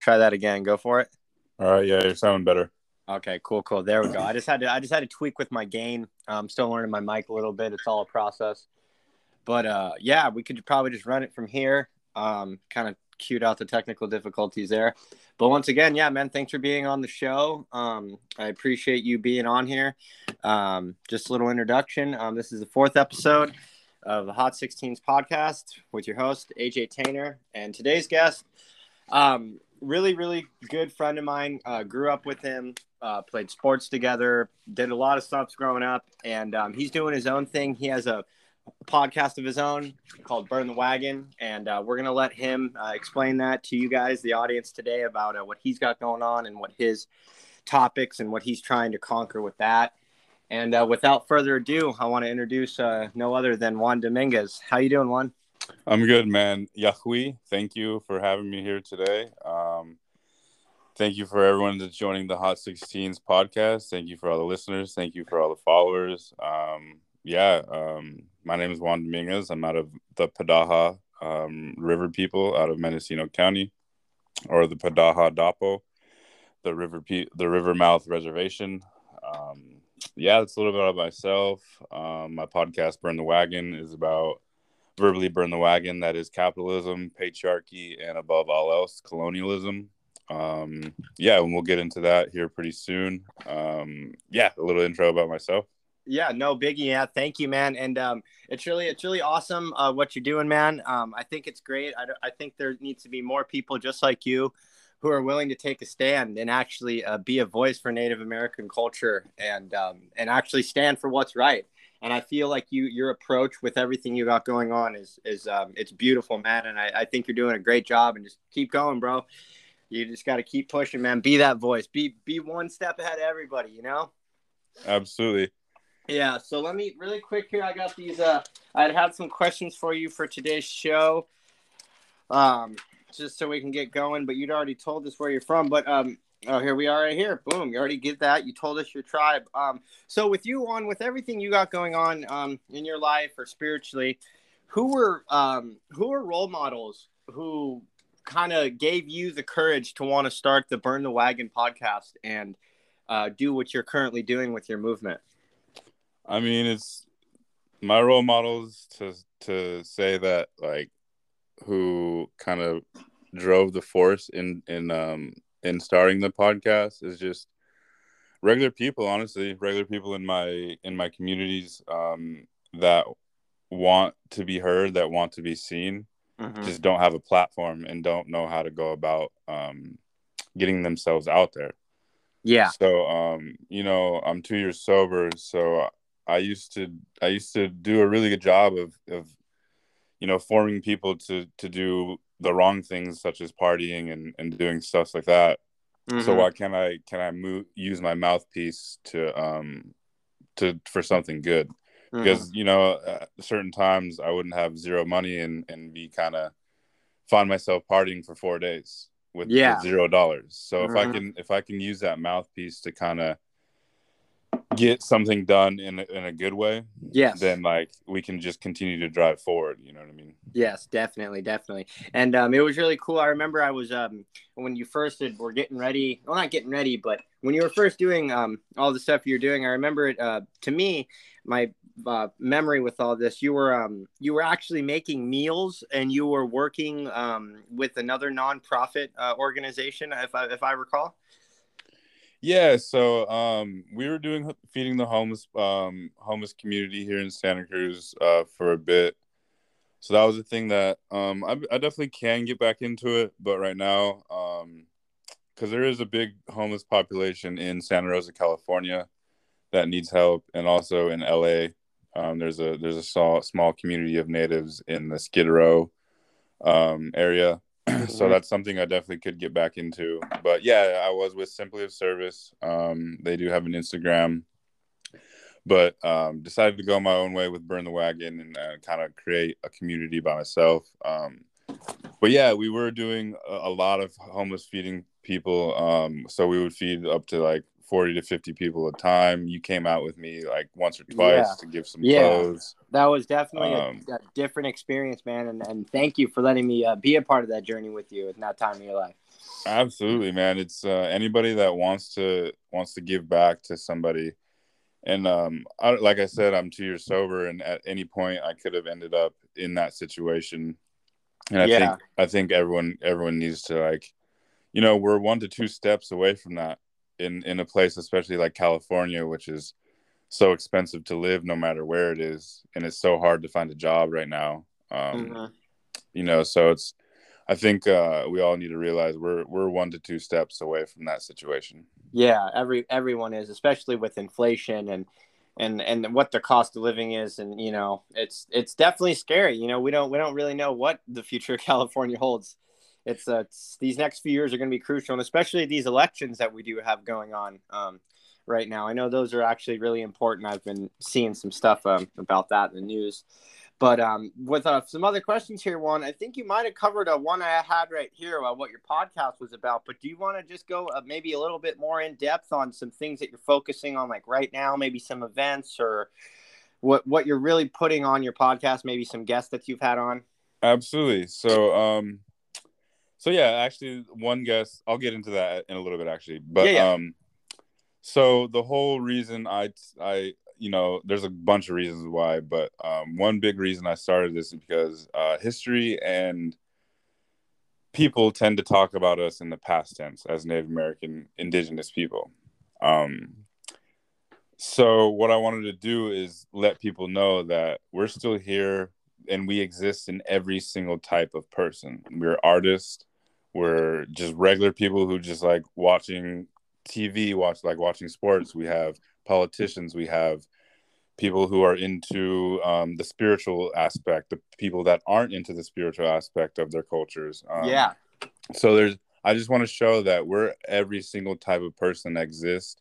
try that again. Go for it. All right, yeah, you're sounding better. Okay, cool, cool. There we go. I just had to I just had to tweak with my gain. I'm still learning my mic a little bit. It's all a process. But uh yeah, we could probably just run it from here. Um kind of cued out the technical difficulties there. But once again, yeah, man, thanks for being on the show. Um I appreciate you being on here. Um just a little introduction. Um this is the fourth episode of the Hot 16s podcast with your host AJ Tainer and today's guest um really really good friend of mine uh, grew up with him uh, played sports together, did a lot of stuff growing up, and um, he's doing his own thing. He has a podcast of his own called Burn the Wagon, and uh, we're gonna let him uh, explain that to you guys, the audience today, about uh, what he's got going on and what his topics and what he's trying to conquer with that. And uh, without further ado, I want to introduce no other than Juan Dominguez. How you doing, Juan? I'm good, man. Yahui, thank you for having me here today. Um, Thank you for everyone that's joining the Hot 16s podcast. Thank you for all the listeners. Thank you for all the followers. Um, yeah, um, my name is Juan Dominguez. I'm out of the Padaha um, River people out of Mendocino County, or the Padaha Dapo, the river P- the River Mouth Reservation. Um, yeah, that's a little bit about myself. Um, my podcast, Burn the Wagon, is about verbally burn the wagon. That is capitalism, patriarchy, and above all else, colonialism um, yeah, and we'll get into that here pretty soon. Um, yeah, a little intro about myself. Yeah, no biggie. Yeah, thank you, man. And um, it's really, it's really awesome uh, what you're doing, man. Um, I think it's great. I, I think there needs to be more people just like you who are willing to take a stand and actually uh, be a voice for Native American culture and um, and actually stand for what's right. And I feel like you your approach with everything you got going on is is um, it's beautiful, man. And I, I think you're doing a great job. And just keep going, bro you just got to keep pushing, man. Be that voice. Be be one step ahead of everybody. You know. Absolutely. Yeah. So let me really quick here. I got these. Uh, I'd had some questions for you for today's show. Um, just so we can get going. But you'd already told us where you're from. But um, oh, here we are right here. Boom. You already get that. You told us your tribe. Um, so with you on, with everything you got going on, um, in your life or spiritually, who were um, who were role models who kind of gave you the courage to want to start the Burn the Wagon podcast and uh, do what you're currently doing with your movement? I mean, it's my role models to to say that like who kind of drove the force in in um in starting the podcast is just regular people honestly regular people in my in my communities um that want to be heard that want to be seen mm-hmm. just don't have a platform and don't know how to go about um, getting themselves out there. Yeah. So, um, you know, I'm two years sober, so I used to I used to do a really good job of of you know forming people to to do the wrong things such as partying and and doing stuff like that. Mm-hmm. So why can't I can I move use my mouthpiece to um to for something good? mm-hmm. because you know certain times I wouldn't have zero money and and be kind of find myself partying for four days with, yeah. with zero dollars. So mm-hmm. if I mm-hmm. can if I can use that mouthpiece to kind of get something done in a, in a good way, yes, then like we can just continue to drive forward. You know what I mean? Yes, definitely, definitely. And um, it was really cool. I remember I was um, when you first did, were getting ready. Well, not getting ready, but when you were first doing um, all the stuff you're doing, I remember it. Uh, to me, my uh, memory with all this, you were um, you were actually making meals and you were working um, with another nonprofit uh, organization, if I, if I recall. Yeah, so um, we were doing feeding the homeless um, homeless community here in Santa Cruz uh, for a bit. So that was a thing that um, I, I, definitely can get back into it, but right now, because um, there is a big homeless population in Santa Rosa, California, that needs help, and also in LA, um, there's a there's a small small community of natives in the Skid Row um, area so that's something I definitely could get back into. But yeah, I was with Simply of Service. Um, they do have an Instagram, but um, decided to go my own way with Burn the Wagon and uh, kind of create a community by myself. Um, but yeah, we were doing a, a lot of homeless feeding people. Um, so we would feed up to like 40 to 50 people a time. You came out with me like once or twice yeah. to give some yeah. clothes. That was definitely um, a, a, different experience, man. And, and thank you for letting me uh, be a part of that journey with you in that time of your life. Absolutely, man. It's uh, anybody that wants to wants to give back to somebody, and um, I, like I said, I'm two years sober, and at any point I could have ended up in that situation. And I Yeah. think I think everyone everyone needs to like, you know, we're one to two steps away from that in in a place, especially like California, which is so expensive to live no matter where it is, and it's so hard to find a job right now. Um, Mhm. you know so it's i think uh we all need to realize we're we're one to two steps away from that situation Yeah, every everyone is, especially with inflation and and and what the cost of living is, and you know, it's it's definitely scary. You know, we don't we don't really know what the future of California holds. It's, uh, it's these next few years are going to be crucial, and especially these elections that we do have going on um, right now. I know those are actually really important. I've been seeing some stuff um, about that in the news. But um, with uh, some other questions here, one, I think you might have covered a one I had right here about what your podcast was about. But do you want to just go uh, maybe a little bit more in depth on some things that you're focusing on, like right now, maybe some events or what what you're really putting on your podcast, maybe some guests that you've had on? absolutely so um so yeah actually one guess i'll get into that in a little bit actually but Yeah, yeah. um so the whole reason i i you know there's a bunch of reasons why but um one big reason i started this is because uh history and people tend to talk about us in the past tense as native american indigenous people um so what i wanted to do is let people know that we're still here and we exist in every single type of person we're artists we're just regular people who just like watching tv watch like watching sports. We have politicians. We have people who are into um, the spiritual aspect the people that aren't into the spiritual aspect of their cultures. Um, yeah, so there's i just want to show that we're every single type of person that exists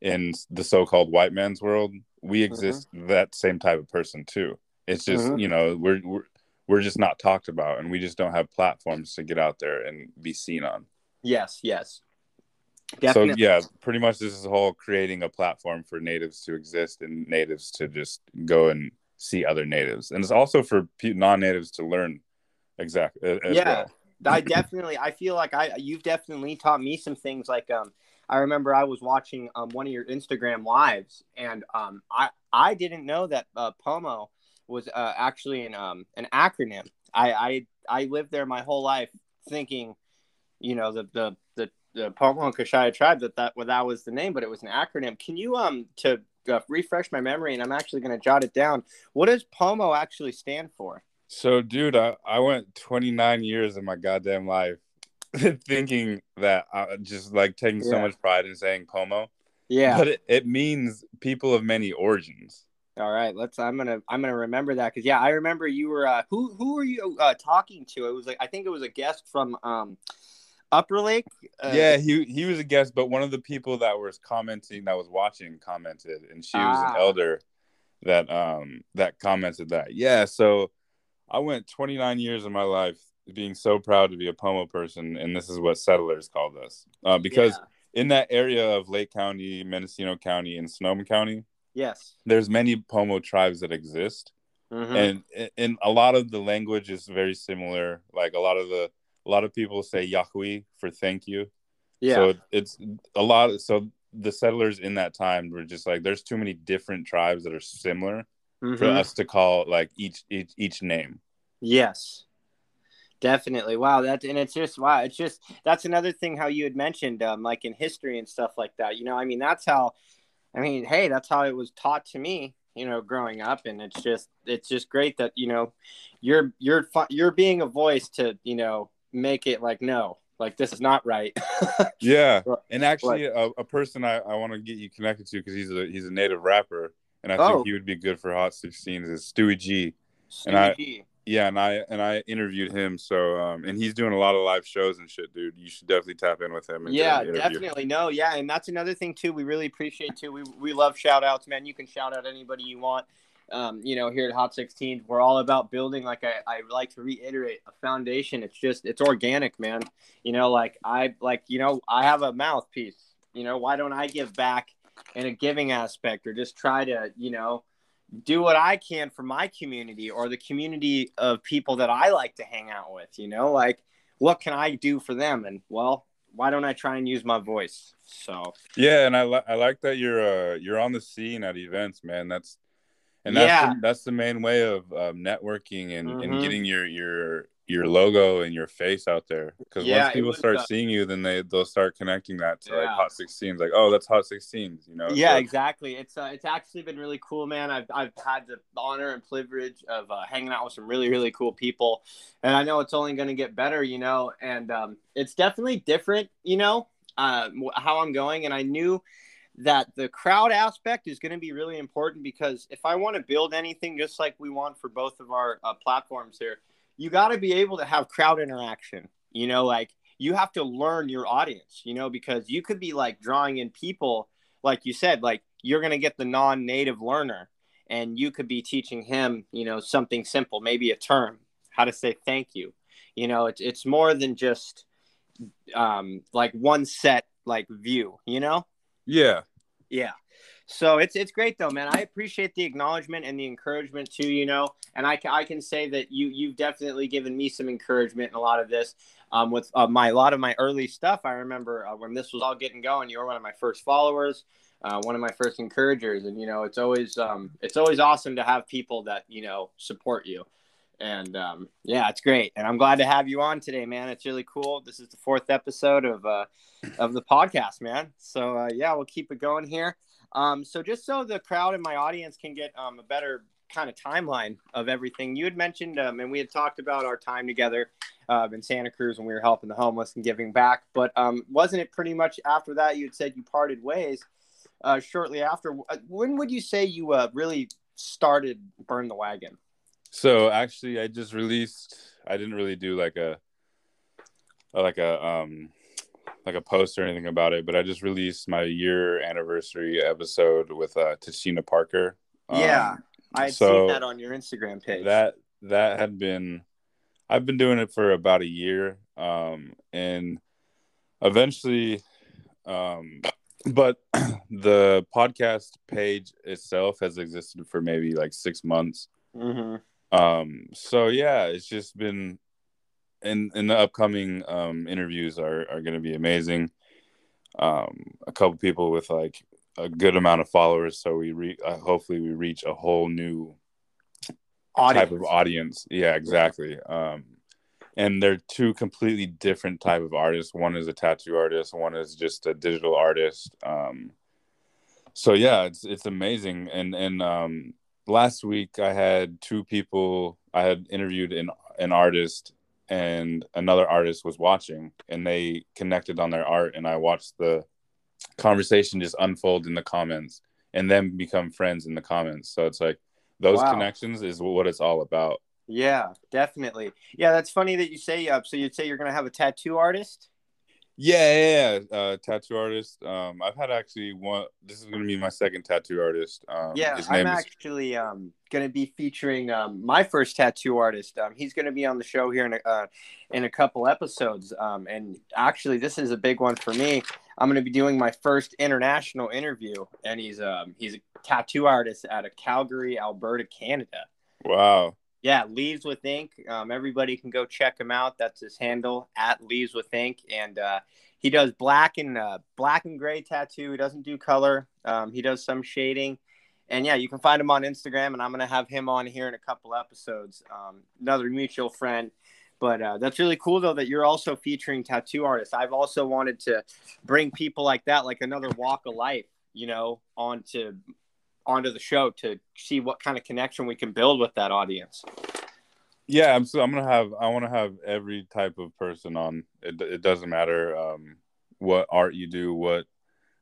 in the so-called white man's world. We exist that same type of person too. It's just Mhm. you know we're, we're we're just not talked about and we just don't have platforms to get out there and be seen on yes, yes, definitely. so yeah pretty much this is a whole creating a platform for natives to exist and natives to just go and see other natives and it's also for non-natives to learn exactly Yeah. well I definitely I feel like I you've definitely taught me some things like um I remember I was watching um one of your Instagram lives and um I I didn't know that uh, Pomo was uh, actually an um an acronym. I I I lived there my whole life thinking you know the the the, the Pomo and Kashaya tribe that that well, that was the name but it was an acronym. Can you um to uh, refresh my memory and I'm actually going to jot it down. What does Pomo actually stand for? So, dude, I, I went 29 years of my goddamn life thinking that I just like taking so much pride in saying Pomo, Yeah. but it, it means people of many origins. All right, let's. I'm gonna. I'm gonna remember that because yeah, I remember you were. Uh, who Who were you uh, talking to? It was like I think it was a guest from um, Upper Lake. Uh, yeah, he he was a guest, but one of the people that was commenting, that was watching, commented, and she was Ah. an elder that um that commented that. Yeah, so I went 29 years of my life being so proud to be a Pomo person, and this is what settlers called us, uh, because in that area of Lake County, Mendocino County, and Sonoma County, Yeah. Yes. there's many Pomo tribes that exist, Mhm. and and a lot of the language is very similar. Like a lot of the a lot of people say Yahui for thank you. yeah. So it's a lot. So the settlers in that time were just like, there's too many different tribes that are similar for Mhm. us to call like each each each name. Yes. Definitely. Wow. That and it's just wow. It's just that's another thing how you had mentioned, um, like in history and stuff like that. You know, I mean, that's how. I mean, hey, that's how it was taught to me. You know, growing up, and it's just it's just great that you know, you're you're you're being a voice to you know make it like no, like this is not right. Yeah, and actually, a, a person I, I want to get you connected to because he's a he's a native rapper, and I Oh. think he would be good for Hot 16s is Stewie G. And I- Stewie G. Yeah, and I and I interviewed him. So um, and he's doing a lot of live shows and shit, dude. You should definitely tap in with him. Yeah, definitely. No, yeah, and that's another thing too. We really appreciate too. We we love shout outs, man. You can shout out anybody you want. Um, you know, here at Hot 16, we're all about building, like I, I like to reiterate, a foundation. It's just it's organic, man. You know, like I like, you know, I have a mouthpiece. You know, why don't I give back in a giving aspect or just try to, you know, do what I can for my community or the community of people that I like to hang out with, you know, like what can I do for them? And well, why don't I try and use my voice? So yeah, and I li- I like that you're uh you're on the scene at events, man. That's and that's Yeah. the, that's the main way of um, networking and, Mhm. and getting your your your logo and your face out there. Because Yeah, once people start uh, seeing you, then they they'll start connecting that to like Hot 16s. Like, oh, that's Hot 16s. You know? yeah, So- exactly. It's uh, it's actually been really cool, man. I've I've had the honor and privilege of uh, hanging out with some really really cool people, and I know it's only going to get better, you know. And um, it's definitely different, you know, uh, how I'm going. And I knew that the crowd aspect is going to be really important because if I want to build anything just like we want for both of our uh, platforms here, you got to be able to have crowd interaction. You know, like you have to learn your audience, you know, because you could be like drawing in people, like you said, like you're going to get the non native learner and you could be teaching him, you know, something simple, maybe a term, how to say thank you. You know, it's, it's more than just um, like one set like view, you know? yeah. Yeah. So it's it's great though, man. I appreciate the acknowledgement and the encouragement too. You know, and I, ca- I can say that you you've definitely given me some encouragement in a lot of this. Um, with uh, my a lot of my early stuff, I remember uh, when this was all getting going. You were one of my first followers, uh, one of my first encouragers, and you know, it's always um, it's always awesome to have people that you know support you. And um, yeah, it's great, and I'm glad to have you on today, man. It's really cool. This is the fourth episode of uh, of the podcast, man. So uh, yeah, we'll keep it going here. Um, so just so the crowd and my audience can get um, a better kind of timeline of everything, you had mentioned, um, and we had talked about our time together uh, in Santa Cruz when we were helping the homeless and giving back. But um, wasn't it pretty much after that you had said you parted ways uh, shortly after? Uh, When would you say you uh, really started Burn the Wagon? So actually, I just released. I didn't really do like a, like a um, like a post or anything about it, but I just released my year anniversary episode with uh, Tashina Parker. Um, Yeah, I had so seen that on your Instagram page. that that had been. I've been doing it for about a year, um, and eventually, um, but the podcast page itself has existed for maybe like six months. hmm Um, so yeah, it's just been in in the upcoming um interviews are are going to be amazing. Um, a couple people with like a good amount of followers, so we re- uh, hopefully we reach a whole new type of audience. Yeah, exactly. Um, and they're two completely different type of artists. One is a tattoo artist, one is just a digital artist. Um, so yeah, it's it's amazing. And and um, last week I had two people. I had interviewed an an artist, and another artist was watching, and they connected on their art, and I watched the conversation just unfold in the comments, and then become friends in the comments. So it's like those Wow. connections is what it's all about. Yeah, definitely. Yeah, that's funny that you say. Uh, so you'd say you're gonna have a tattoo artist? Yeah, yeah, yeah. Uh, tattoo artist. Um, I've had actually one. This is gonna be my second tattoo artist. Um, Yeah, his I'm is. actually um, going to be featuring um, my first tattoo artist. Um, he's going to be on the show here in a, uh, in a couple episodes. Um, and actually, this is a big one for me. I'm going to be doing my first international interview, and he's um, he's a tattoo artist out of Calgary, Alberta, Canada. Wow. Yeah, Leaves with Ink. Um, everybody can go check him out. That's his handle at Leaves with Ink, and uh, he does black and uh, black and gray tattoo. He doesn't do color. Um, he does some shading, and yeah, you can find him on Instagram. And I'm gonna have him on here in a couple episodes. Um, another mutual friend. But uh, that's really cool though that you're also featuring tattoo artists. I've also wanted to bring people like that, like another walk of life, you know, onto onto the show to see what kind of connection we can build with that audience. Yeah, I'm. So I'm gonna have. I want to have every type of person on. It. It doesn't matter um, what art you do, what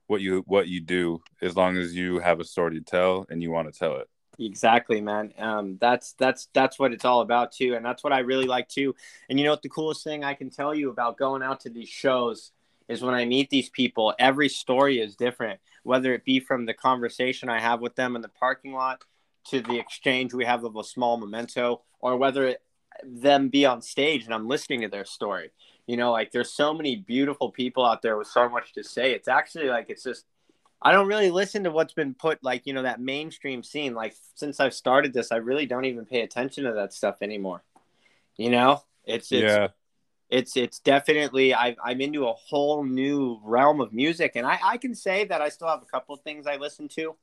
what you what you do, as long as you have a story to tell and you want to tell it. Exactly, man. Um, that's that's that's what it's all about too, and that's what I really like too. And you know what? The coolest thing I can tell you about going out to these shows is when I meet these people. Every story is different, whether it be from the conversation I have with them in the parking lot to the exchange we have of a small memento, or whether it, them be on stage and I'm listening to their story. You know, like there's so many beautiful people out there with so much to say. It's actually like it's just I don't really listen to what's been put like you know that mainstream scene. Like since I've started this, I really don't even pay attention to that stuff anymore. You know, it's, it's yeah, it's it's definitely I, I'm into a whole new realm of music, and I, I can say that I still have a couple of things I listen to,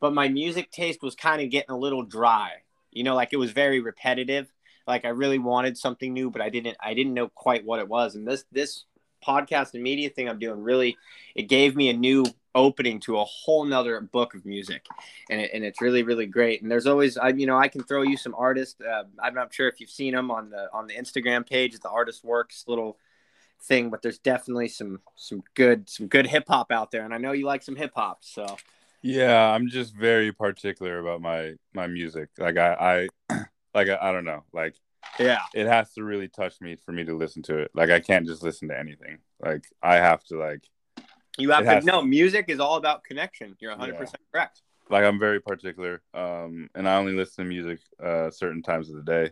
but my music taste was kind of getting a little dry. You know, like it was very repetitive. Like I really wanted something new, but I didn't I didn't know quite what it was. And this this podcast and media thing I'm doing really it gave me a new opening to a whole nother book of music. And, it, and it's really really great. And there's always i you know i can throw you some artists uh, i'm not sure if you've seen them on the on the instagram page the artist works little thing but there's definitely some some good some good hip-hop out there. And i know you like some hip-hop so. Yeah i'm just very particular about my my music. Like i i like I, I don't know. Like yeah. it has to really touch me for me to listen to it. Like i can't just listen to anything. Like i have to like you have to know music is all about connection. You're 100 yeah. percent correct. Like I'm very particular, um, and I only listen to music uh, certain times of the day,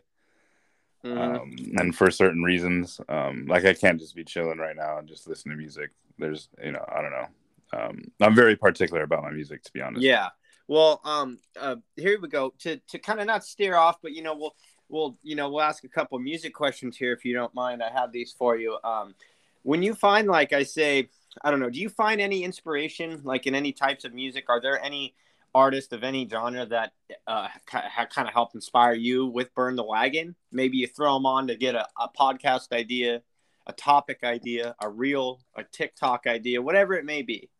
mm-hmm. um, and for certain reasons. Um, like I can't just be chilling right now and just listen to music. There's, you know, I don't know. Um, I'm very particular about my music, to be honest. Yeah. Well, um, uh, here we go. To to kind of not steer off, but you know, we'll we'll you know we'll ask a couple music questions here if you don't mind. I have these for you. Um, when you find like I say I don't know. Do you find any inspiration, like in any types of music? Are there any artists of any genre that uh, kind of help inspire you with Burn the Wagon? Maybe you throw them on to get a, a podcast idea, a topic idea, a reel, a TikTok idea, whatever it may be.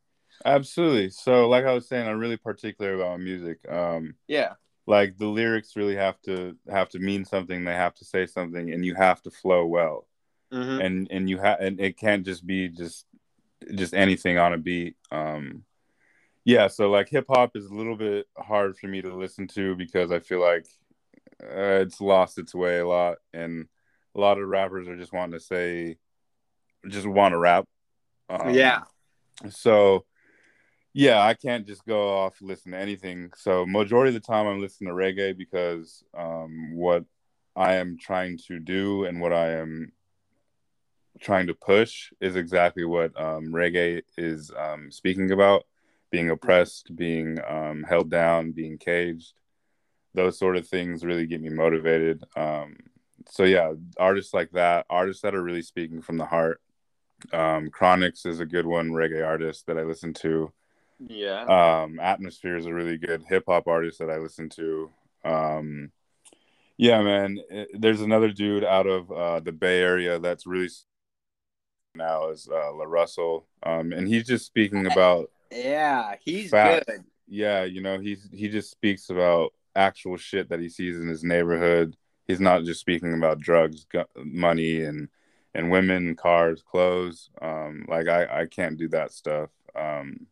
Absolutely. So, like I was saying, I'm really particular about music. Um, yeah. Like the lyrics really have to have to mean something. They have to say something, and you have to flow well. Mm-hmm. And and you have and it can't just be just just anything on a beat. Um, yeah, so like hip hop is a little bit hard for me to listen to because I feel like uh, it's lost its way a lot, and a lot of rappers are just wanting to say, just want to rap. Um, yeah. So, yeah, I can't just go off listen to anything. So majority of the time, I'm listening to reggae because um, what I am trying to do and what I am trying to push is exactly what um, reggae is um, speaking about being oppressed, being um, held down, being caged. Those sort of things really get me motivated. Um, so, yeah, artists like that, artists that are really speaking from the heart. Um, Chronixx is a good one, reggae artist that I listen to. Yeah. Um, Atmosphere is a really good hip hop artist that I listen to. yeah, man. There's another dude out of uh, the Bay Area that's really now is uh, La Russell, um, and he's just speaking about yeah, he's good. Yeah, you know, he's he just speaks about actual shit that he sees in his neighborhood. He's not just speaking about drugs, gu- money, and and women, cars, clothes. Um, like I I can't do that stuff. Um,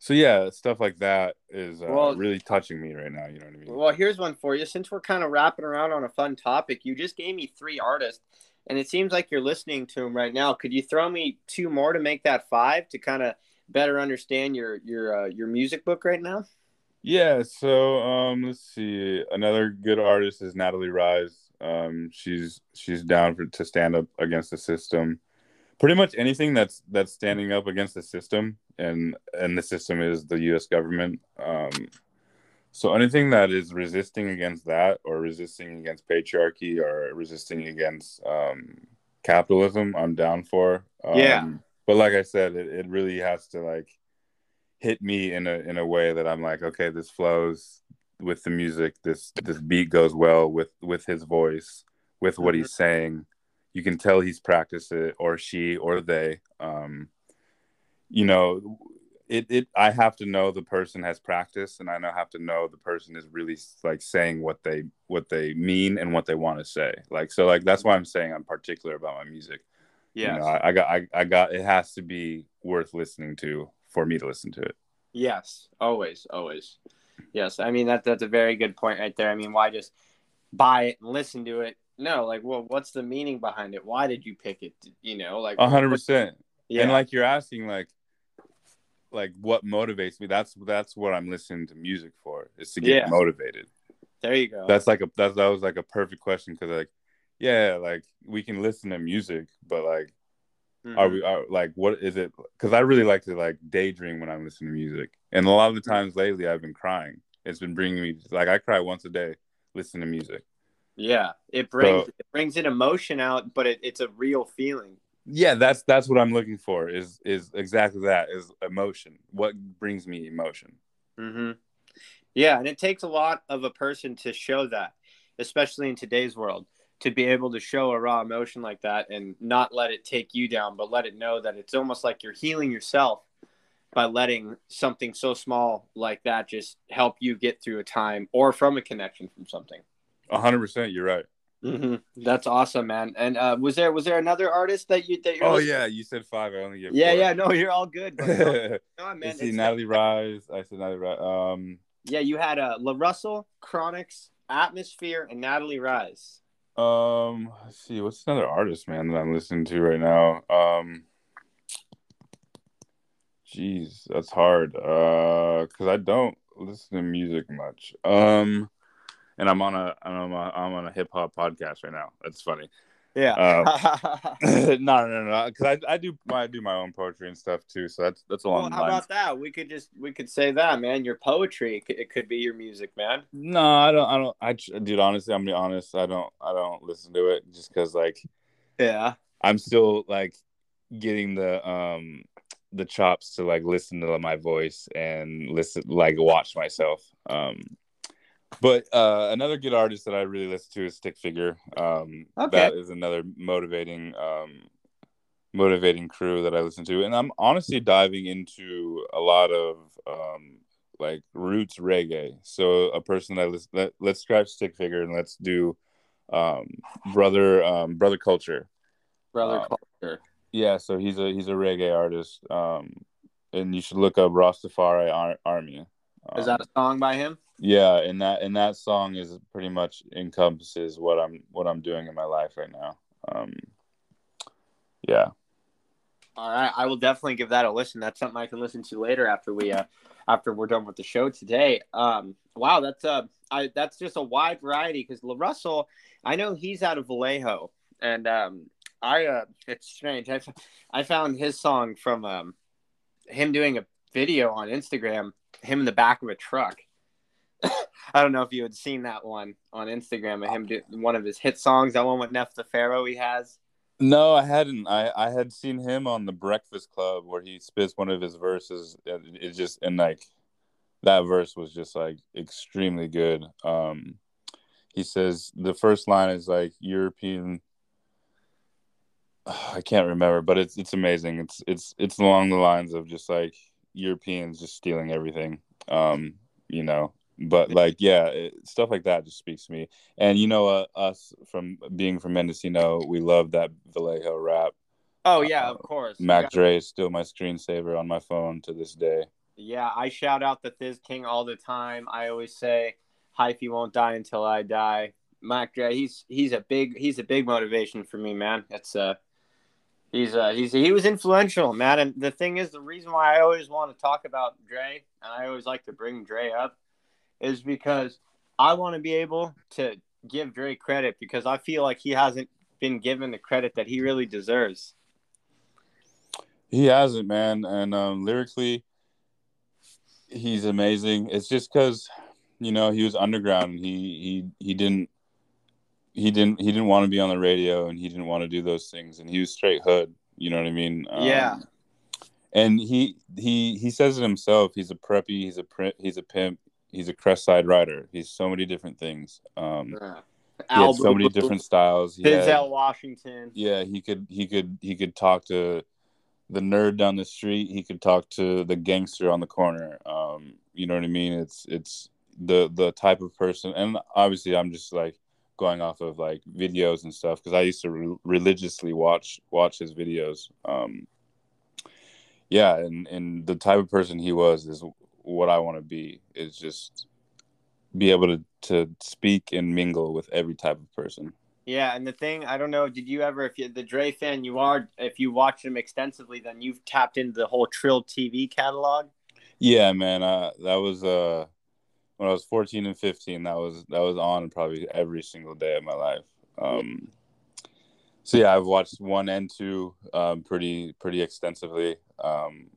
so yeah, stuff like that is uh, well, really touching me right now. You know what I mean? Well, here's one for you. Since we're kind of wrapping around on a fun topic, you just gave me three artists and it seems like you're listening to him right now. Could you throw me two more to make that five to kind of better understand your your uh, your music book right now? Yeah, so um, let's see. Another good artist is Nattali Rize. Um, she's she's down for to stand up against the system. Pretty much anything that's that's standing up against the system, and and the system is the U.S. government. Um, so anything that is resisting against that, or resisting against patriarchy, or resisting against um, capitalism, I'm down for. Um, yeah. But like I said, it, it really has to like hit me in a in a way that I'm like, okay, this flows with the music. This this beat goes well with with his voice, with what mm-hmm. he's saying. You can tell he's practiced it, or she, or they. Um, you know, it, it I have to know the person has practice and I know have to know the person is really like saying what they what they mean and what they want to say. Like so like that's why I'm saying I'm particular about my music. Yeah. You know, I, I, got I, I got it has to be worth listening to for me to listen to it. Yes, always, always. Yes. I mean that that's a very good point right there. I mean, why just buy it and listen to it? No, like well, what's the meaning behind it? Why did you pick it? You know, like hundred percent. Yeah. And like you're asking like like what motivates me that's that's what i'm listening to music for is to get yeah. motivated there you go that's like a that's that was like a perfect question because like yeah like we can listen to music but like mm-hmm. are we are like what is it because i really like to like daydream when i'm listening to music and a lot of the times lately i've been crying it's been bringing me like i cry once a day listening to music Yeah, it brings so, it brings an emotion out, but it, it's a real feeling. Yeah, that's that's what I'm looking for. Is is exactly that is emotion. What brings me emotion? Mm-hmm. Yeah, and it takes a lot of a person to show that, especially in today's world, to be able to show a raw emotion like that and not let it take you down, but let it know that it's almost like you're healing yourself by letting something so small like that just help you get through a time or from a connection from something. hundred percent, you're right. Mm-hmm. That's awesome, man. And uh, was there was there another artist that you that you? Oh listening? yeah, you said five. I only get. Yeah, four. yeah. No, you're all good. no, man. see Nattali Rize. I said Nattali Rize. Um. Yeah, you had uh, La Russell, Chronixx, Atmosphere, and Nattali Rize. Um. Let's see. What's another artist, man, that I'm listening to right now? Um. Jeez, that's hard. Uh, cause I don't listen to music much. Um, and I'm on a I'm on a, I'm on a hip hop podcast right now. That's funny. Yeah. Uh, no, no, no, no. Because I, I do I do my own poetry and stuff too. So that's that's a long. Well, how about that? We could just we could say that, man. Your poetry, it could be your music, man. No, I don't. I don't. I dude, honestly, I'm gonna be honest. I don't. I don't listen to it just because, like, yeah, I'm still like getting the um the chops to like listen to my voice and listen like watch myself um but uh another good artist that i really listen to is stick figure um okay. that is another motivating um motivating crew that i listen to and i'm honestly diving into a lot of um like roots reggae so a person that listen let, let's scratch stick figure and let's do um brother um brother culture brother um, culture yeah, so he's a he's a reggae artist. Um, and you should look up Rastafari Ar- Army. Is that a song by him? Yeah, and that and that song is pretty much encompasses what I'm what I'm doing in my life right now. Um, yeah. All right, I will definitely give that a listen. That's something I can listen to later after we uh after we're done with the show today. Um, wow, that's uh, I that's just a wide variety because La Russell, I know he's out of Vallejo, and um, I uh, it's strange. I I found his song from um, him doing a video on Instagram, him in the back of a truck. I don't know if you had seen that one on Instagram of him do one of his hit songs, that one with Nef the Pharaoh he has. No, I hadn't. I, I had seen him on the Breakfast Club where he spits one of his verses. It just and like that verse was just like extremely good. Um, he says the first line is like European I can't remember, but it's it's amazing. It's it's it's along the lines of just like Europeans just stealing everything. Um, you know, but like yeah, it, stuff like that just speaks to me. And you know, uh, us from being from Mendocino, we love that Vallejo rap. Oh yeah, uh, of course. Mac Dre is still my screensaver on my phone to this day. Yeah, I shout out the Thizz King all the time. I always say, "Hyphy won't die until I die." Mac Dre, he's he's a big he's a big motivation for me, man. It's uh He's uh he's he was influential, man. And the thing is, the reason why I always want to talk about Dre, and I always like to bring Dre up, is because I want to be able to give Dre credit because I feel like he hasn't been given the credit that he really deserves. He hasn't, man. And um, lyrically, he's amazing. It's just because, you know, he was underground. He he he didn't he didn't he didn't want to be on the radio and he didn't want to do those things and he was straight hood you know what i mean um, yeah and he he he says it himself he's a preppy he's a print he's a pimp he's a Crestside rider. He's so many different things. Um yeah. had so many different styles. He Denzel had, Washington. Yeah he could he could he could talk to the nerd down the street. He could talk to the gangster on the corner. Um you know what i mean? It's it's the the type of person. And obviously i'm just like going off of like videos and stuff because I used to re- religiously watch watch his videos. Um, yeah, and and the type of person he was is what I want to be. Is just be able to to speak and mingle with every type of person. Yeah, and the thing I don't know, did you ever, if you're the Dre fan, you are, if you watch him extensively, then you've tapped into the whole Treal TV catalog. Yeah, man, uh, that was uh when I was 14 and 15, that was that was on probably every single day of my life. Um, so yeah, I've watched one and two um, pretty pretty extensively. Um,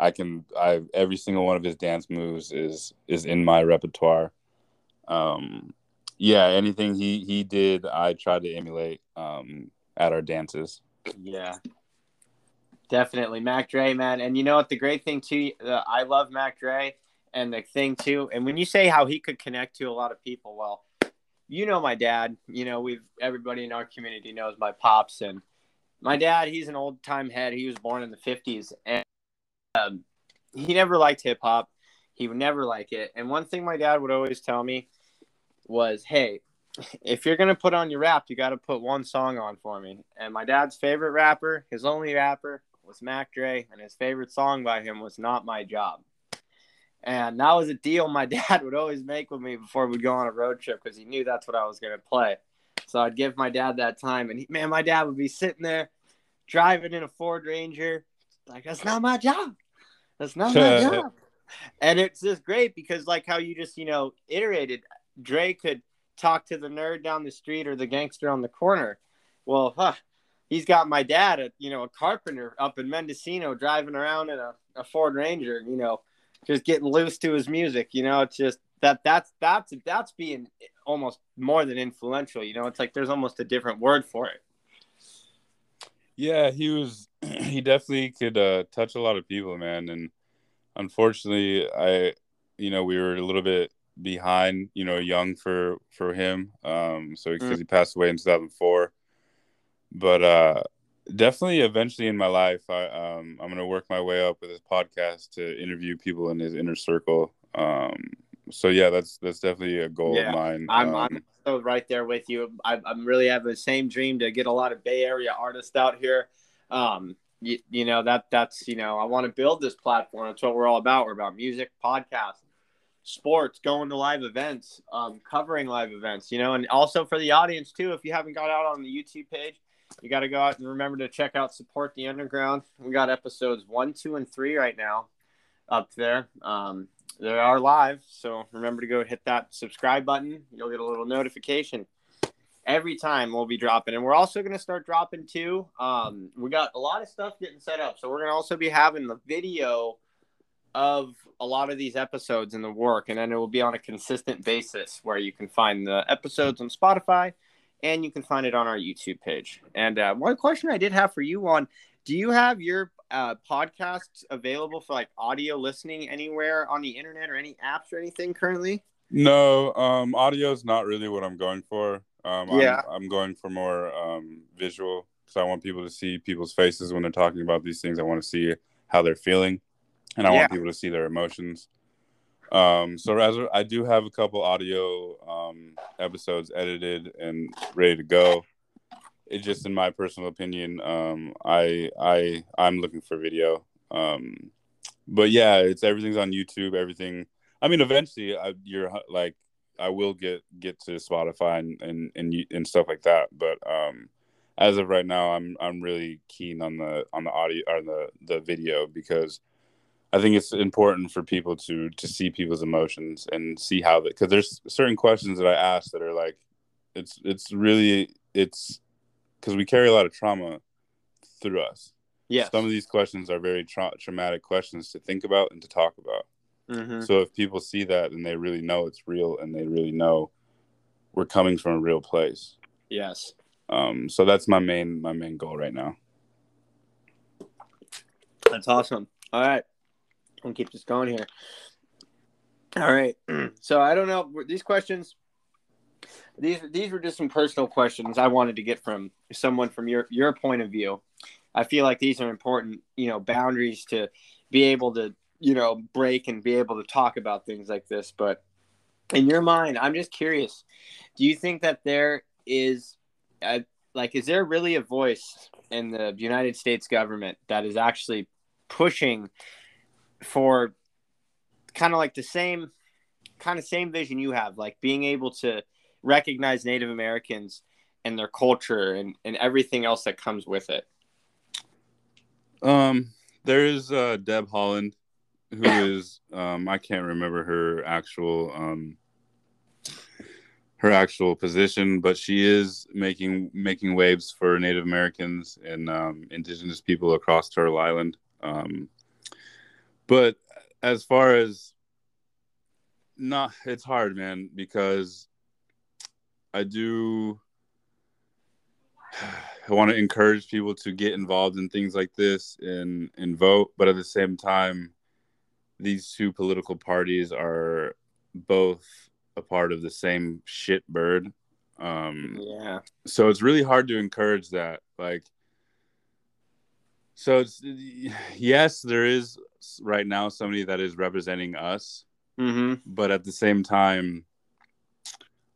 I can I every single one of his dance moves is is in my repertoire. Um, yeah, anything he he did, I tried to emulate um, at our dances. Yeah, definitely, Mac Dre, man. And you know what? The great thing too, uh, I love Mac Dre, and the thing too, and when you say how he could connect to a lot of people, well, you know my dad. You know we've everybody in our community knows my pops, and my dad. He's an old time head. He was born in the '50s, and um, he never liked hip hop. He would never like it. And one thing my dad would always tell me was, "Hey, if you're gonna put on your rap, you got to put one song on for me." And my dad's favorite rapper, his only rapper, was Mac Dre, and his favorite song by him was "Not My Job." And that was a deal my dad would always make with me before we'd go on a road trip because he knew that's what I was gonna play. So I'd give my dad that time, and he, man, my dad would be sitting there driving in a Ford Ranger, like that's not my job. That's not my uh, job. And it's just great because, like, how you just you know iterated. Dre could talk to the nerd down the street or the gangster on the corner. Well, huh, he's got my dad, a you know, a carpenter up in Mendocino, driving around in a, a Ford Ranger, you know, just getting loose to his music. You know, it's just that that's that's that's being almost more than influential. You know, it's like there's almost a different word for it. Yeah, he was. He definitely could uh, touch a lot of people, man. And unfortunately, I, you know, we were a little bit behind, you know, young for for him. Um, so because mm. he passed away in 2004, but uh, definitely eventually in my life, I um, I'm gonna work my way up with his podcast to interview people in his inner circle. Um, so yeah, that's that's definitely a goal yeah, of mine. I'm, um, I'm so right there with you. I, I'm really have the same dream to get a lot of Bay Area artists out here. Um, you, you know that that's you know I want to build this platform. That's what we're all about. We're about music, podcasts, sports, going to live events, um, covering live events. You know, and also for the audience too. If you haven't got out on the YouTube page, you got to go out and remember to check out support the underground. We got episodes one, two, and three right now up there. Um, they are live. So remember to go hit that subscribe button. You'll get a little notification every time we'll be dropping. And we're also going to start dropping too. Um, we got a lot of stuff getting set up. So we're going to also be having the video of a lot of these episodes in the work. And then it will be on a consistent basis where you can find the episodes on Spotify and you can find it on our YouTube page. And uh, one question I did have for you on do you have your uh, podcasts available for like audio listening anywhere on the internet or any apps or anything currently? No, um, audio is not really what I'm going for. Um, yeah, I'm, I'm going for more um, visual because I want people to see people's faces when they're talking about these things. I want to see how they're feeling, and I yeah. want people to see their emotions. Um, so as I do have a couple audio um, episodes edited and ready to go it just in my personal opinion um i i i'm looking for video um but yeah it's everything's on youtube everything i mean eventually I, you're like i will get get to spotify and, and and and stuff like that but um as of right now i'm i'm really keen on the on the audio or the the video because i think it's important for people to to see people's emotions and see how that because there's certain questions that i ask that are like it's it's really it's because we carry a lot of trauma through us. Yeah. Some of these questions are very tra- traumatic questions to think about and to talk about. Mm-hmm. So if people see that and they really know it's real and they really know we're coming from a real place. Yes. Um, so that's my main my main goal right now. That's awesome. All right. I'll keep this going here. All right. So I don't know these questions these these were just some personal questions I wanted to get from someone from your your point of view. I feel like these are important, you know, boundaries to be able to, you know, break and be able to talk about things like this. But in your mind, I'm just curious. Do you think that there is, a, like, is there really a voice in the United States government that is actually pushing for kind of like the same kind of same vision you have, like being able to recognize Native Americans and their culture and, and everything else that comes with it? Um, there is uh, Deb Haaland, who is um, I can't remember her actual um, her actual position, but she is making making waves for Native Americans and um, Indigenous people across Turtle Island. Um, but as far as not, it's hard, man, because I do I want to encourage people to get involved in things like this and and vote, but at the same time, these two political parties are both a part of the same shit bird. Um, yeah. So it's really hard to encourage that. Like, so it's yes, there is right now somebody that is representing us, Mm-hmm. but at the same time,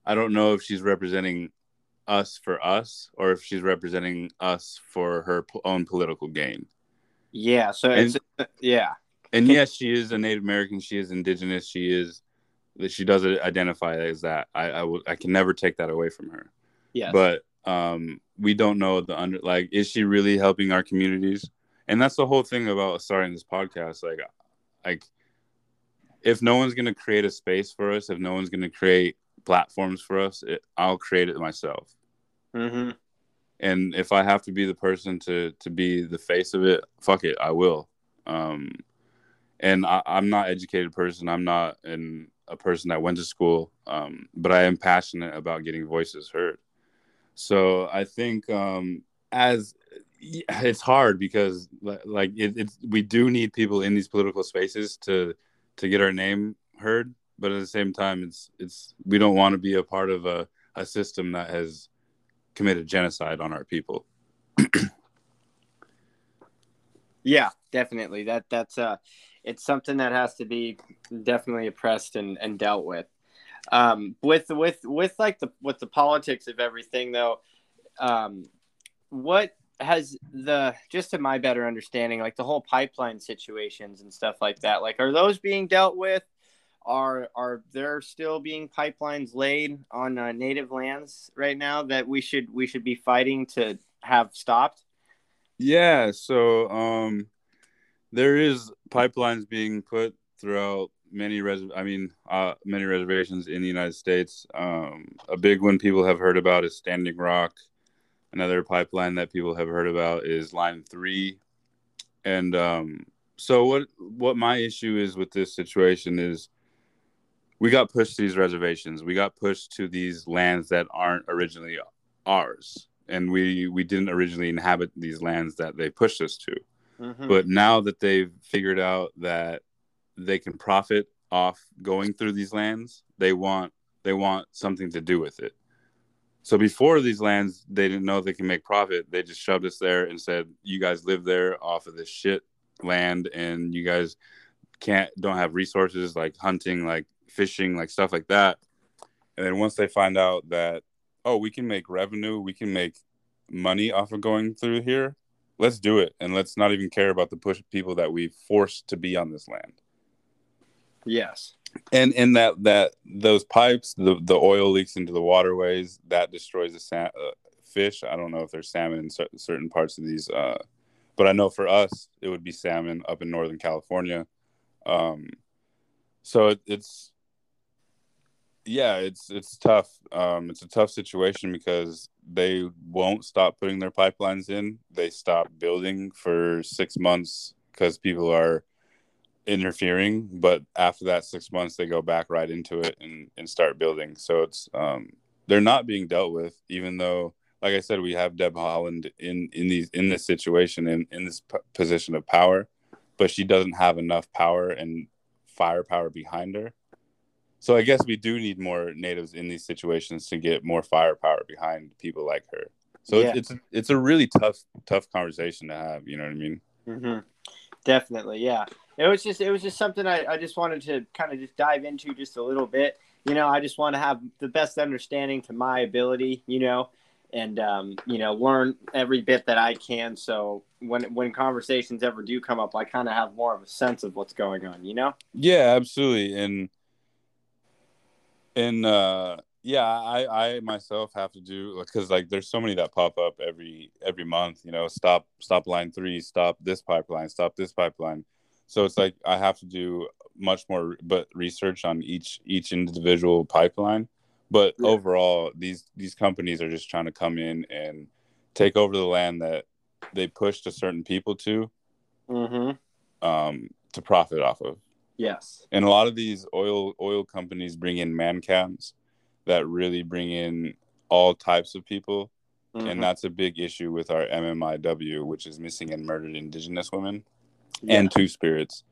I don't know if she's representing us for us or if she's representing us for her own political gain. Yeah. So it's yeah. And yes, she is a Native American. She is indigenous. She is that she does identify as that. I I can never take that away from her. Yes. But um, we don't know the under like is she really helping our communities? And that's the whole thing about starting this podcast. Like, like if no one's gonna create a space for us, if no one's gonna create platforms for us, it, I'll create it myself. mm-hmm. and if I have to be the person to to be the face of it, fuck it, I will. Um, and I, I'm not educated person. I'm not an, a person that went to school, um, but I am passionate about getting voices heard. So I think um, as it's hard because like it, it's we do need people in these political spaces to to get our name heard, but at the same time, it's it's we don't want to be a part of a a system that has committed genocide on our people. Yeah, definitely. That that's uh it's something that has to be definitely oppressed and, and dealt with. Um with with with like the with the politics of everything though, um what has the just to my better understanding, like the whole pipeline situations and stuff like that, like are those being dealt with? Are are there still being pipelines laid on uh, native lands right now that we should we should be fighting to have stopped? Yeah, so um, there is pipelines being put throughout many res. I mean, uh, many reservations in the United States. Um, a big one people have heard about is Standing Rock. Another pipeline that people have heard about is Line Three, and um, so what? What my issue is with this situation is, we got pushed to these reservations. We got pushed to these lands that aren't originally ours and we we didn't originally inhabit these lands that they pushed us to Mhm. but now that they've figured out that they can profit off going through these lands they want they want something to do with it so before these lands they didn't know they can make profit they just shoved us there and said you guys live there off of this shit land and you guys can't don't have resources like hunting like fishing like stuff like that and then once they find out that oh, we can make revenue, we can make money off of going through here. Let's do it, and let's not even care about the push people that we forced to be on this land. yes. And in that that those pipes, the the oil leaks into the waterways, that destroys the sa- uh, fish. I don't know if there's salmon in cer- certain parts of these, uh, but I know for us it would be salmon up in Northern California. Um, so it, it's yeah, it's it's tough. Um, it's a tough situation because they won't stop putting their pipelines in. They stop building for six months because people are interfering. But after that six months, they go back right into it and, and start building. So it's um, they're not being dealt with, even though, like I said, we have Deb Haaland in in these in this situation in in this p- position of power, but she doesn't have enough power and firepower behind her. So I guess we do need more natives in these situations to get more firepower behind people like her. So Yeah. it's it's it's a really tough tough conversation to have. You know what I mean? hmm Definitely, yeah. It was just it was just something I, I just wanted to kind of just dive into just a little bit. You know, I just want to have the best understanding to my ability, you know, and um, you know, learn every bit that I can. So when when conversations ever do come up, I kind of have more of a sense of what's going on, you know. Yeah, absolutely. And and uh yeah, I I myself have to do because like there's so many that pop up every every month. You know, stop stop line three, stop this pipeline, stop this pipeline. So it's like I have to do much more but research on each each individual pipeline. But Yeah. overall, these these companies are just trying to come in and take over the land that they pushed a certain people to Mm-hmm. um, to profit off of. Yes. And a lot of these oil oil companies bring in man camps that really bring in all types of people, Mhm. and that's a big issue with our MMIW, which is missing and murdered Indigenous women Yeah. and two spirits.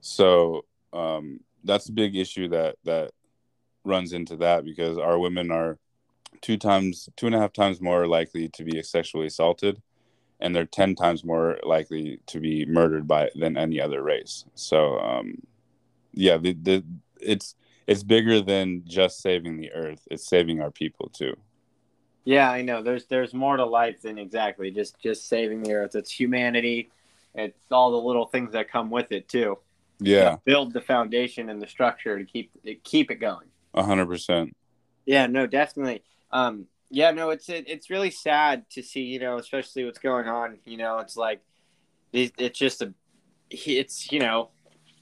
So um, that's a big issue that that runs into that because our women are two times, two and a half times more likely to be sexually assaulted, and they're ten times more likely to be murdered by than any other race. So um, yeah, the, the it's it's bigger than just saving the earth; it's saving our people too. Yeah, I know. There's there's more to life than exactly just just saving the earth. It's humanity. It's all the little things that come with it too. Yeah, Build the foundation and the structure to keep to keep it going. a hundred percent. Yeah, no, definitely. Um, yeah, no, it's it, it's really sad to see, you know, especially what's going on. You know, it's like it, it's just a, it's you know,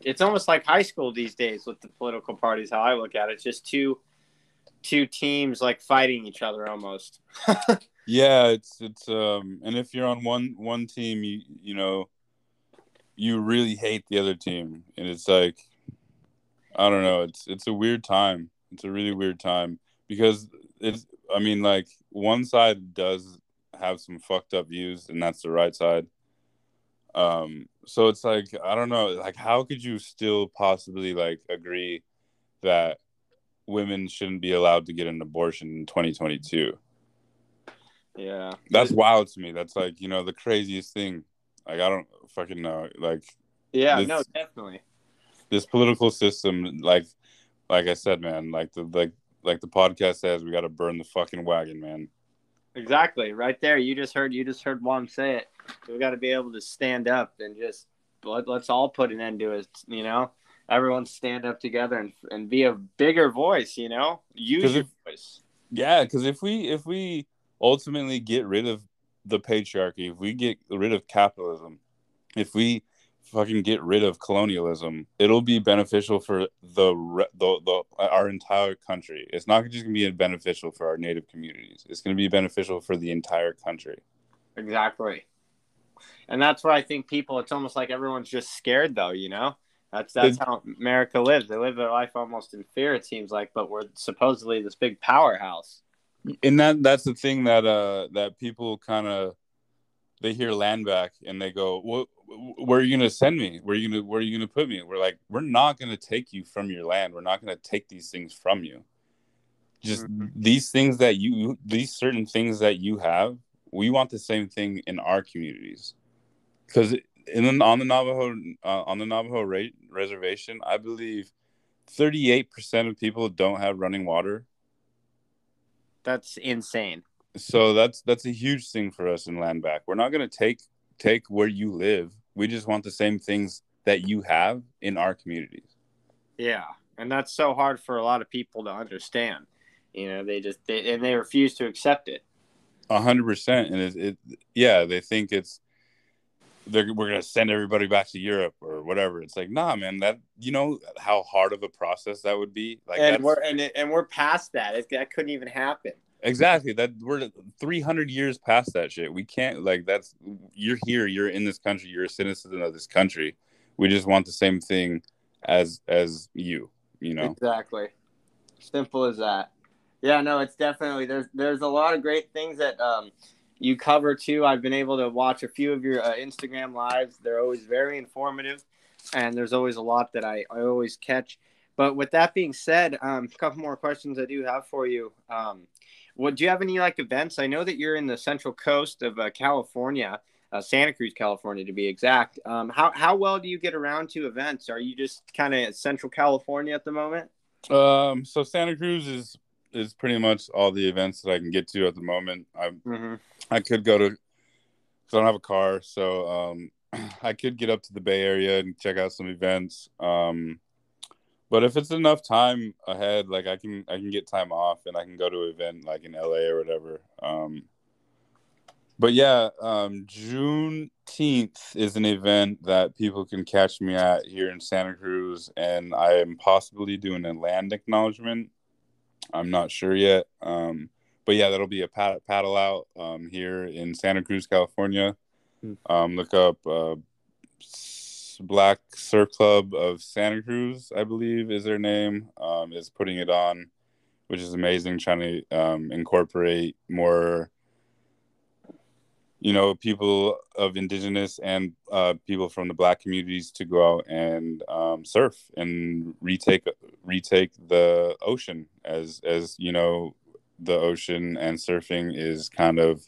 it's almost like high school these days with the political parties. How I look at it, it's just two two teams like fighting each other almost. Yeah, it's it's um and if you're on one one team you you know you really hate the other team and it's like I don't know, it's it's a weird time. It's a really weird time because it's I mean like one side does have some fucked up views and that's the right side. Um so it's like I don't know, like how could you still possibly like agree that women shouldn't be allowed to get an abortion in 2022? Yeah, That's wild to me. That's like, you know, the craziest thing. Like I don't fucking know. Like yeah, This- no, definitely. this political system, like like I said, man, like the like like the podcast says, we gotta burn the fucking wagon, man. Exactly, right there. You just heard you just heard Juan say it. We got to be able to stand up and just let, let's all put an end to it. You know, everyone stand up together and and be a bigger voice. You know, use 'Cause your if- voice. Yeah, because if we if we ultimately get rid of the patriarchy, if we get rid of capitalism, if we fucking get rid of colonialism, it'll be beneficial for the re- the, the our entire country. It's not just gonna be beneficial for our native communities. It's gonna be beneficial for the entire country. Exactly. And that's where I think people. It's almost like everyone's just scared, though. You know, that's that's It's- how America lives. They live their life almost in fear. It seems like, but we're supposedly this big powerhouse. and that that's the thing that uh that people kind of they hear land back and they go what where are you gonna send me? Where are you gonna where are you gonna put me? We're like we're not gonna take you from your land. We're not gonna take these things from you. Just Mhm. these things that you these certain things that you have we want the same thing in our communities. Because in the, on the navajo uh, on the navajo rate reservation i believe 38% of people don't have running water. That's insane. so that's that's a huge thing for us in land back. We're not going to take take where you live we just want the same things that you have in our communities Yeah, and that's so hard for a lot of people to understand. You know, they just they, and they refuse to accept it. A hundred percent and it, it yeah they think it's they're, we're going to send everybody back to europe or whatever it's like nah man that you know how hard of a process that would be like and we're and, it, and we're past that. It, that couldn't even happen. Exactly that we're 300 years past that shit we can't like that's you're here you're in this country you're a citizen of this country we just want the same thing as as you you know Exactly. Simple as that. Yeah, no, it's definitely there's there's a lot of great things that um you cover too. I've been able to watch a few of your uh, Instagram lives. They're always very informative, and there's always a lot that I, I always catch. But with that being said, um, a couple more questions I do have for you. Um, what do you have any like events? I know that you're in the Central Coast of uh, California, uh, Santa Cruz, California, to be exact. Um, how how well do you get around to events? Are you just kind of Central California at the moment? Um, so Santa Cruz is is pretty much all the events that I can get to at the moment. I Mm-hmm. I could go to because I don't have a car, so um, I could get up to the Bay Area and check out some events. Um, but if it's enough time ahead, like I can I can get time off and I can go to an event like in LA or whatever. Um, but yeah, um, Juneteenth is an event that people can catch me at here in Santa Cruz, and I am possibly doing a land acknowledgement. I'm not sure yet. Um, but yeah, that'll be a pad- paddle out um, here in Santa Cruz, California. Hmm. Um, look up uh, Black Surf Club of Santa Cruz, I believe is their name. Um, is putting it on. which is amazing. Trying to um, incorporate more, you know, people of indigenous and uh, people from the Black communities to go out and um, surf and retake retake the ocean as as you know the ocean and surfing is kind of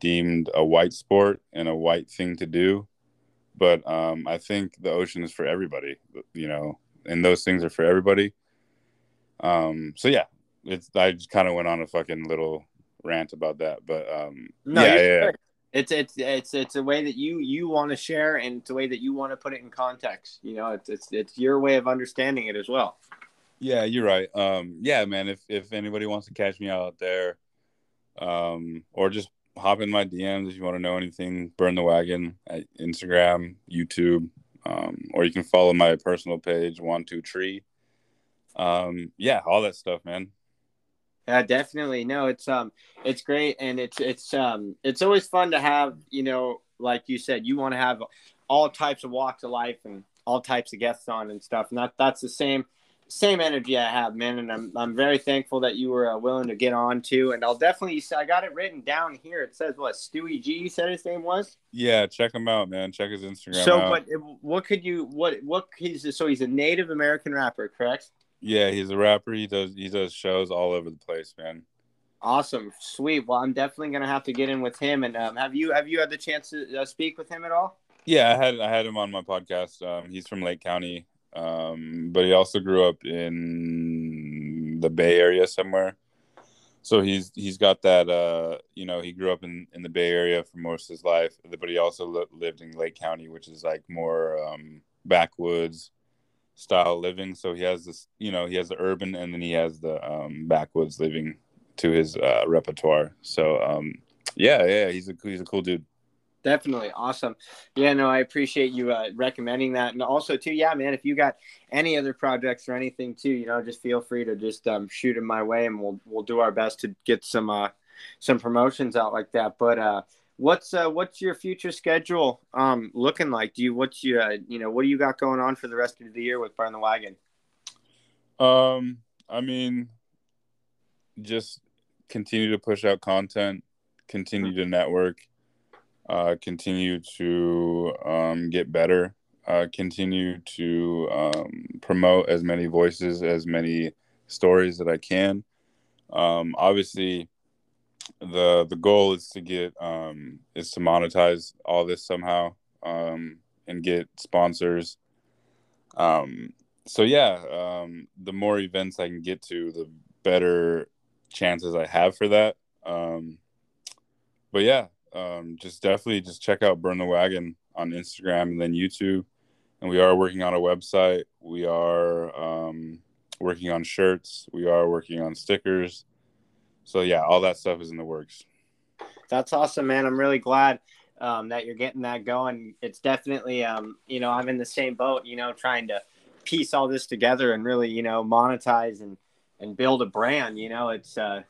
deemed a white sport and a white thing to do but um, i think the ocean is for everybody you know and those things are for everybody um, so yeah it's i just kind of went on a fucking little rant about that but um, no, yeah, yeah. it's it's it's it's a way that you you want to share and it's a way that you want to put it in context you know it's it's it's your way of understanding it as well yeah, you're right. Um, yeah, man. If if anybody wants to catch me out there, um, or just hop in my DMs if you want to know anything, burn the wagon at Instagram, YouTube, um, or you can follow my personal page, one two tree. Um, yeah, all that stuff, man. Yeah, definitely. No, it's um, it's great, and it's it's um, it's always fun to have. You know, like you said, you want to have all types of walks of life and all types of guests on and stuff, and that that's the same same energy I have, man, and I'm I'm very thankful that you were uh, willing to get on to. And I'll definitely I got it written down here. It says what Stewie G you said his name was. Yeah, check him out, man. Check his Instagram. So out. what what could you what what he's so he's a Native American rapper, correct? Yeah, he's a rapper. He does he does shows all over the place, man. Awesome, sweet. Well, I'm definitely gonna have to get in with him. And um, have you have you had the chance to uh, speak with him at all? Yeah, I had I had him on my podcast. Um, he's from Lake County, um, but he also grew up in the Bay Area somewhere. So he's he's got that uh, you know he grew up in, in the Bay Area for most of his life, but he also li- lived in Lake County, which is like more um, backwoods style living. So he has this you know he has the urban and then he has the um, backwoods living to his uh, repertoire. So um, yeah, yeah, he's a he's a cool dude. Definitely awesome. Yeah, no, I appreciate you uh, recommending that, and also too, yeah, man, if you got any other projects or anything too, you know, just feel free to just um, shoot them my way, and we'll we'll do our best to get some uh, some promotions out like that. But uh, what's uh, what's your future schedule um, looking like? Do you what's your uh, you know what do you got going on for the rest of the year with Burn the Wagon? Um, I mean, just continue to push out content, continue to network uh, continue to um, get better, uh, continue to um, promote as many voices, as many stories that I can. Um, obviously, the the goal is to get um, is to monetize all this somehow um, and get sponsors. Um, so yeah, the more events I can get to, the better chances I have for that. But yeah, um, just definitely just check out Burn the Wagon on Instagram and then YouTube. And we are working on a website. We are um, working on shirts. We are working on stickers. So yeah, all that stuff is in the works. That's awesome, man. I'm really glad um, that you're getting that going. It's definitely, um, you know, I'm in the same boat. You know, trying to piece all this together and really, you know, monetize and and build a brand. You know, it's uh,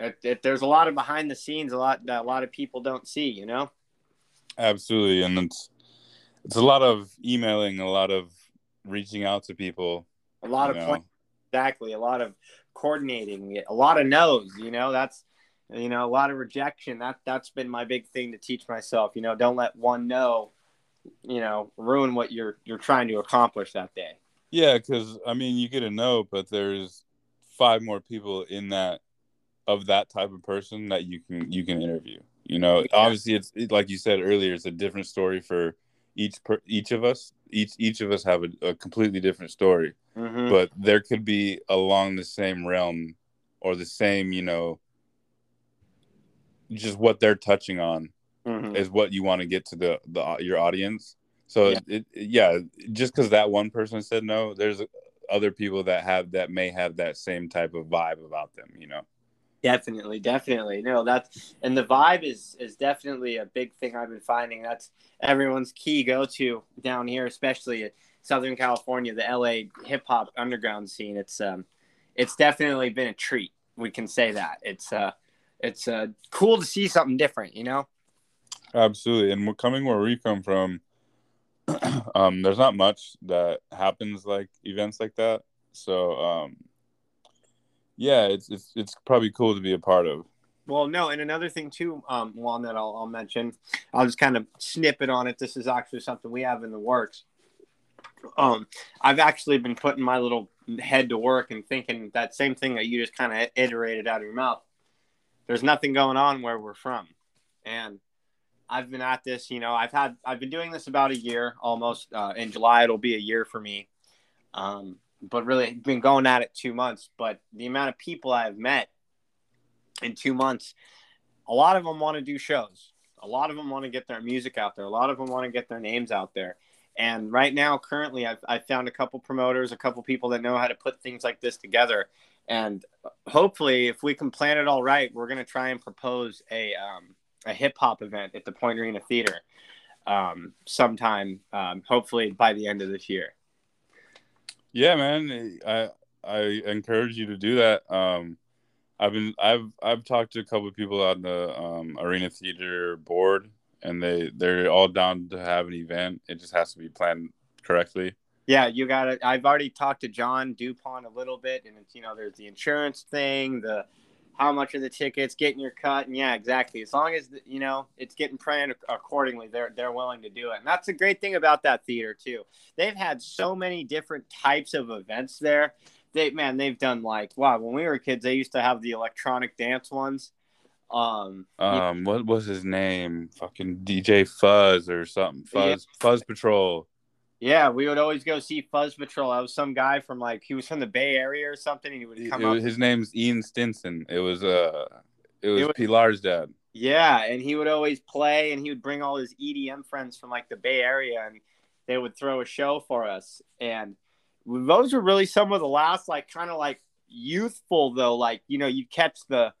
it, it, there's a lot of behind the scenes, a lot that a lot of people don't see. You know. Absolutely, and it's it's a lot of emailing, a lot of reaching out to people, a lot of point, exactly, a lot of coordinating, a lot of no's. You know, that's you know a lot of rejection. That that's been my big thing to teach myself. You know, don't let one no, you know, ruin what you're you're trying to accomplish that day. Yeah, because I mean, you get a no, but there's five more people in that of that type of person that you can you can interview. You know, yeah. obviously it's it, like you said earlier, it's a different story for each per, each of us. Each each of us have a, a completely different story, mm-hmm. but there could be along the same realm or the same, you know, just what they're touching on mm-hmm. is what you want to get to the the your audience. So yeah, it, it, yeah just because that one person said no, there's other people that have that may have that same type of vibe about them. You know. Definitely, definitely. No, that's and the vibe is is definitely a big thing I've been finding. That's everyone's key go to down here, especially Southern California, the LA hip hop underground scene. It's um, it's definitely been a treat. We can say that. It's uh, it's uh, cool to see something different. You know. Absolutely, and we're coming where we come from. um, there's not much that happens like events like that. So um, yeah, it's it's it's probably cool to be a part of. Well, no, and another thing too, um, one that I'll, I'll mention, I'll just kind of snip it on it. This is actually something we have in the works. Um, I've actually been putting my little head to work and thinking that same thing that you just kind of iterated out of your mouth. There's nothing going on where we're from, and I've been at this. You know, I've had I've been doing this about a year almost. Uh, in July, it'll be a year for me. Um, but really, been going at it two months. But the amount of people I've met in two months, a lot of them want to do shows. A lot of them want to get their music out there. A lot of them want to get their names out there. And right now, currently, I've, I've found a couple promoters, a couple people that know how to put things like this together. And hopefully, if we can plan it all right, we're going to try and propose a, um, a hip hop event at the Point Arena Theater um, sometime, um, hopefully by the end of this year. Yeah, man, I I encourage you to do that. Um, I've been I've I've talked to a couple of people on the um, arena theater board, and they they're all down to have an event. It just has to be planned correctly. Yeah, you got it. I've already talked to John Dupont a little bit, and you know there's the insurance thing, the how much of the tickets, getting your cut, and yeah, exactly. As long as you know it's getting planned accordingly, they're they're willing to do it, and that's the great thing about that theater too. They've had so many different types of events there they man, they've done like wow. When we were kids, they used to have the electronic dance ones. Um, um, what was his name? Fucking DJ Fuzz or something. Fuzz yeah. Fuzz Patrol. Yeah, we would always go see Fuzz Patrol. I was some guy from like he was from the Bay Area or something. he would come up. His name's Ian Stinson. It was uh, it was, it was Pilar's dad. Yeah, and he would always play, and he would bring all his EDM friends from like the Bay Area, and they would throw a show for us. And those were really some of the last like kind of like youthful though like you know you'd catch the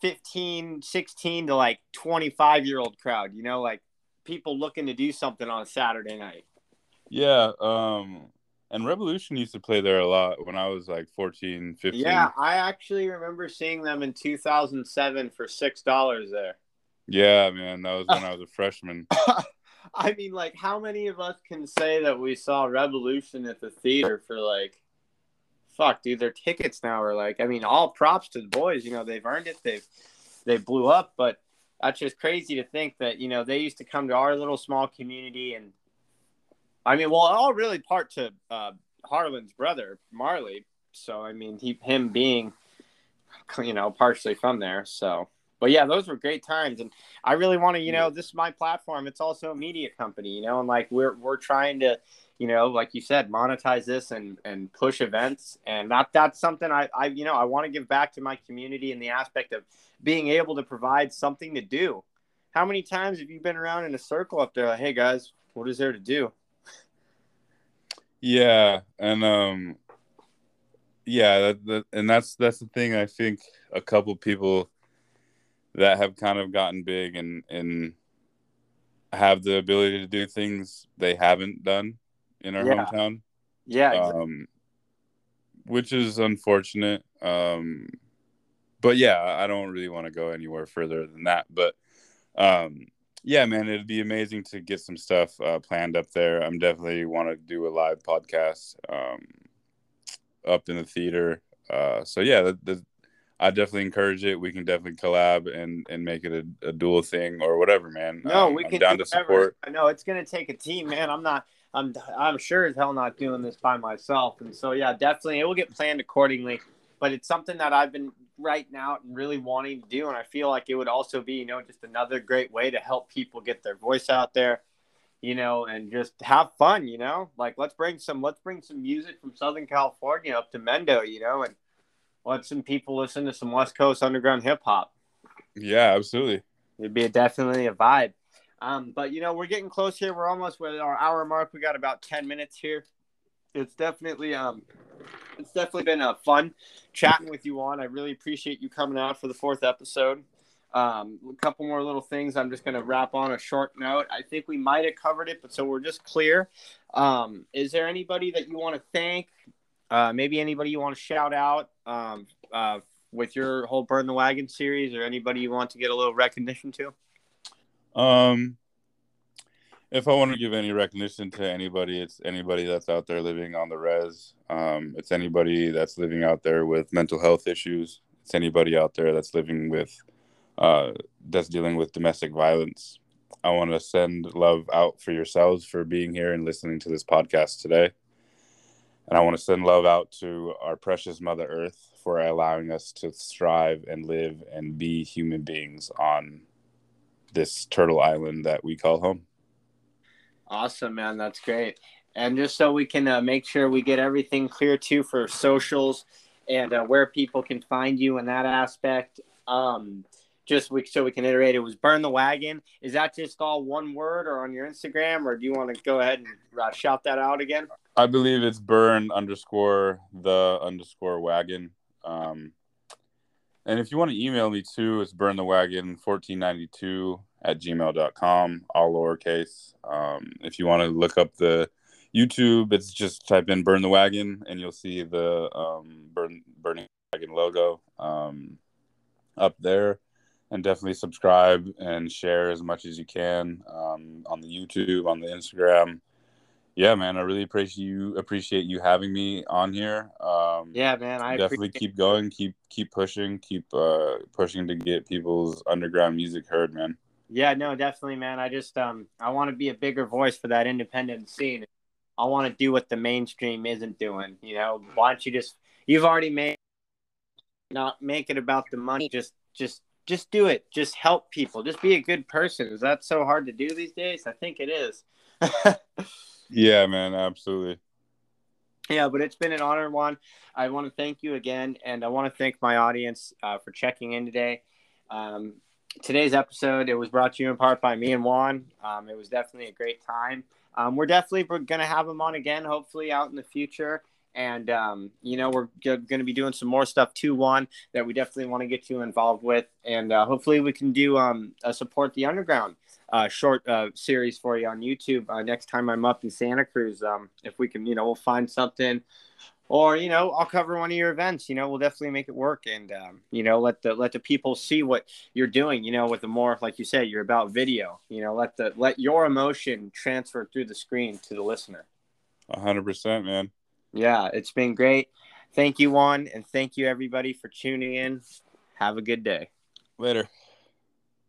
15 16 to like 25 year old crowd you know like people looking to do something on a saturday night yeah um and Rebelution used to play there a lot when i was like 14 15 yeah i actually remember seeing them in 2007 for six dollars there yeah man that was when i was a freshman I mean, like, how many of us can say that we saw Rebelution at the theater for like, fuck, dude, their tickets now are like, I mean, all props to the boys. You know, they've earned it. They've they blew up, but that's just crazy to think that you know they used to come to our little small community and. I mean, well, all really part to uh, Harlan's brother Marley. So I mean, he him being, you know, partially from there. So but yeah, those were great times, and I really want to, you know, this is my platform. It's also a media company, you know, and like we're we're trying to, you know, like you said, monetize this and and push events, and that that's something I I you know I want to give back to my community in the aspect of being able to provide something to do. How many times have you been around in a circle up there? Like, hey guys, what is there to do? Yeah, and um, yeah, that, that, and that's that's the thing. I think a couple people that have kind of gotten big and and have the ability to do things they haven't done in our yeah. hometown. Yeah. Exactly. Um, which is unfortunate. Um, but yeah, I don't really want to go anywhere further than that. But um, yeah, man, it'd be amazing to get some stuff uh, planned up there. I'm definitely want to do a live podcast um, up in the theater. Uh, so yeah, the, the, I definitely encourage it. We can definitely collab and and make it a, a dual thing or whatever, man. No, um, we can down to whatever. support. I know it's gonna take a team, man. I'm not. I'm I'm sure as hell not doing this by myself. And so yeah, definitely it will get planned accordingly. But it's something that I've been writing out and really wanting to do, and I feel like it would also be, you know, just another great way to help people get their voice out there, you know, and just have fun, you know. Like let's bring some let's bring some music from Southern California up to Mendo, you know, and let some people listen to some West Coast underground hip hop. Yeah, absolutely. It'd be a, definitely a vibe. Um, but you know, we're getting close here. We're almost with our hour mark. We got about ten minutes here. It's definitely um, it's definitely been a fun chatting with you on. I really appreciate you coming out for the fourth episode. Um, a couple more little things. I'm just going to wrap on a short note. I think we might have covered it, but so we're just clear. Um, is there anybody that you want to thank? Uh, maybe anybody you want to shout out um, uh, with your whole Burn the Wagon series, or anybody you want to get a little recognition to? Um, if I want to give any recognition to anybody, it's anybody that's out there living on the res. Um, it's anybody that's living out there with mental health issues. It's anybody out there that's living with, uh, that's dealing with domestic violence. I want to send love out for yourselves for being here and listening to this podcast today. And I want to send love out to our precious Mother Earth for allowing us to strive and live and be human beings on this turtle island that we call home. Awesome, man. That's great. And just so we can uh, make sure we get everything clear too for socials and uh, where people can find you in that aspect. Um, just we, so we can iterate, it was burn the wagon. Is that just all one word or on your Instagram, or do you want to go ahead and uh, shout that out again? I believe it's burn underscore the underscore wagon. Um, and if you want to email me too, it's burn the wagon 1492 at gmail.com, all lowercase. Um, if you want to look up the YouTube, it's just type in burn the wagon and you'll see the um, burn burning wagon logo um, up there. And definitely subscribe and share as much as you can um, on the YouTube, on the Instagram yeah, man, I really appreciate you appreciate you having me on here. Um, yeah, man, I definitely keep going, keep keep pushing, keep uh, pushing to get people's underground music heard, man. Yeah, no, definitely, man. I just um I want to be a bigger voice for that independent scene. I want to do what the mainstream isn't doing. You know, why don't you just you've already made not make it about the money. Just just just do it. Just help people. Just be a good person. Is that so hard to do these days? I think it is. Yeah, man, absolutely. Yeah, but it's been an honor, Juan. I want to thank you again, and I want to thank my audience uh, for checking in today. Um, today's episode it was brought to you in part by me and Juan. Um, it was definitely a great time. Um, we're definitely going to have him on again, hopefully out in the future. And um, you know we're g- going to be doing some more stuff too, Juan, that we definitely want to get you involved with, and uh, hopefully we can do um, support the underground uh, short uh, series for you on YouTube uh, next time I'm up in Santa Cruz. Um, if we can, you know, we'll find something, or you know, I'll cover one of your events. You know, we'll definitely make it work, and um, you know, let the let the people see what you're doing. You know, with the more, like you said, you're about video. You know, let the let your emotion transfer through the screen to the listener. A hundred percent, man. Yeah, it's been great. Thank you, Juan, and thank you everybody for tuning in. Have a good day. Later.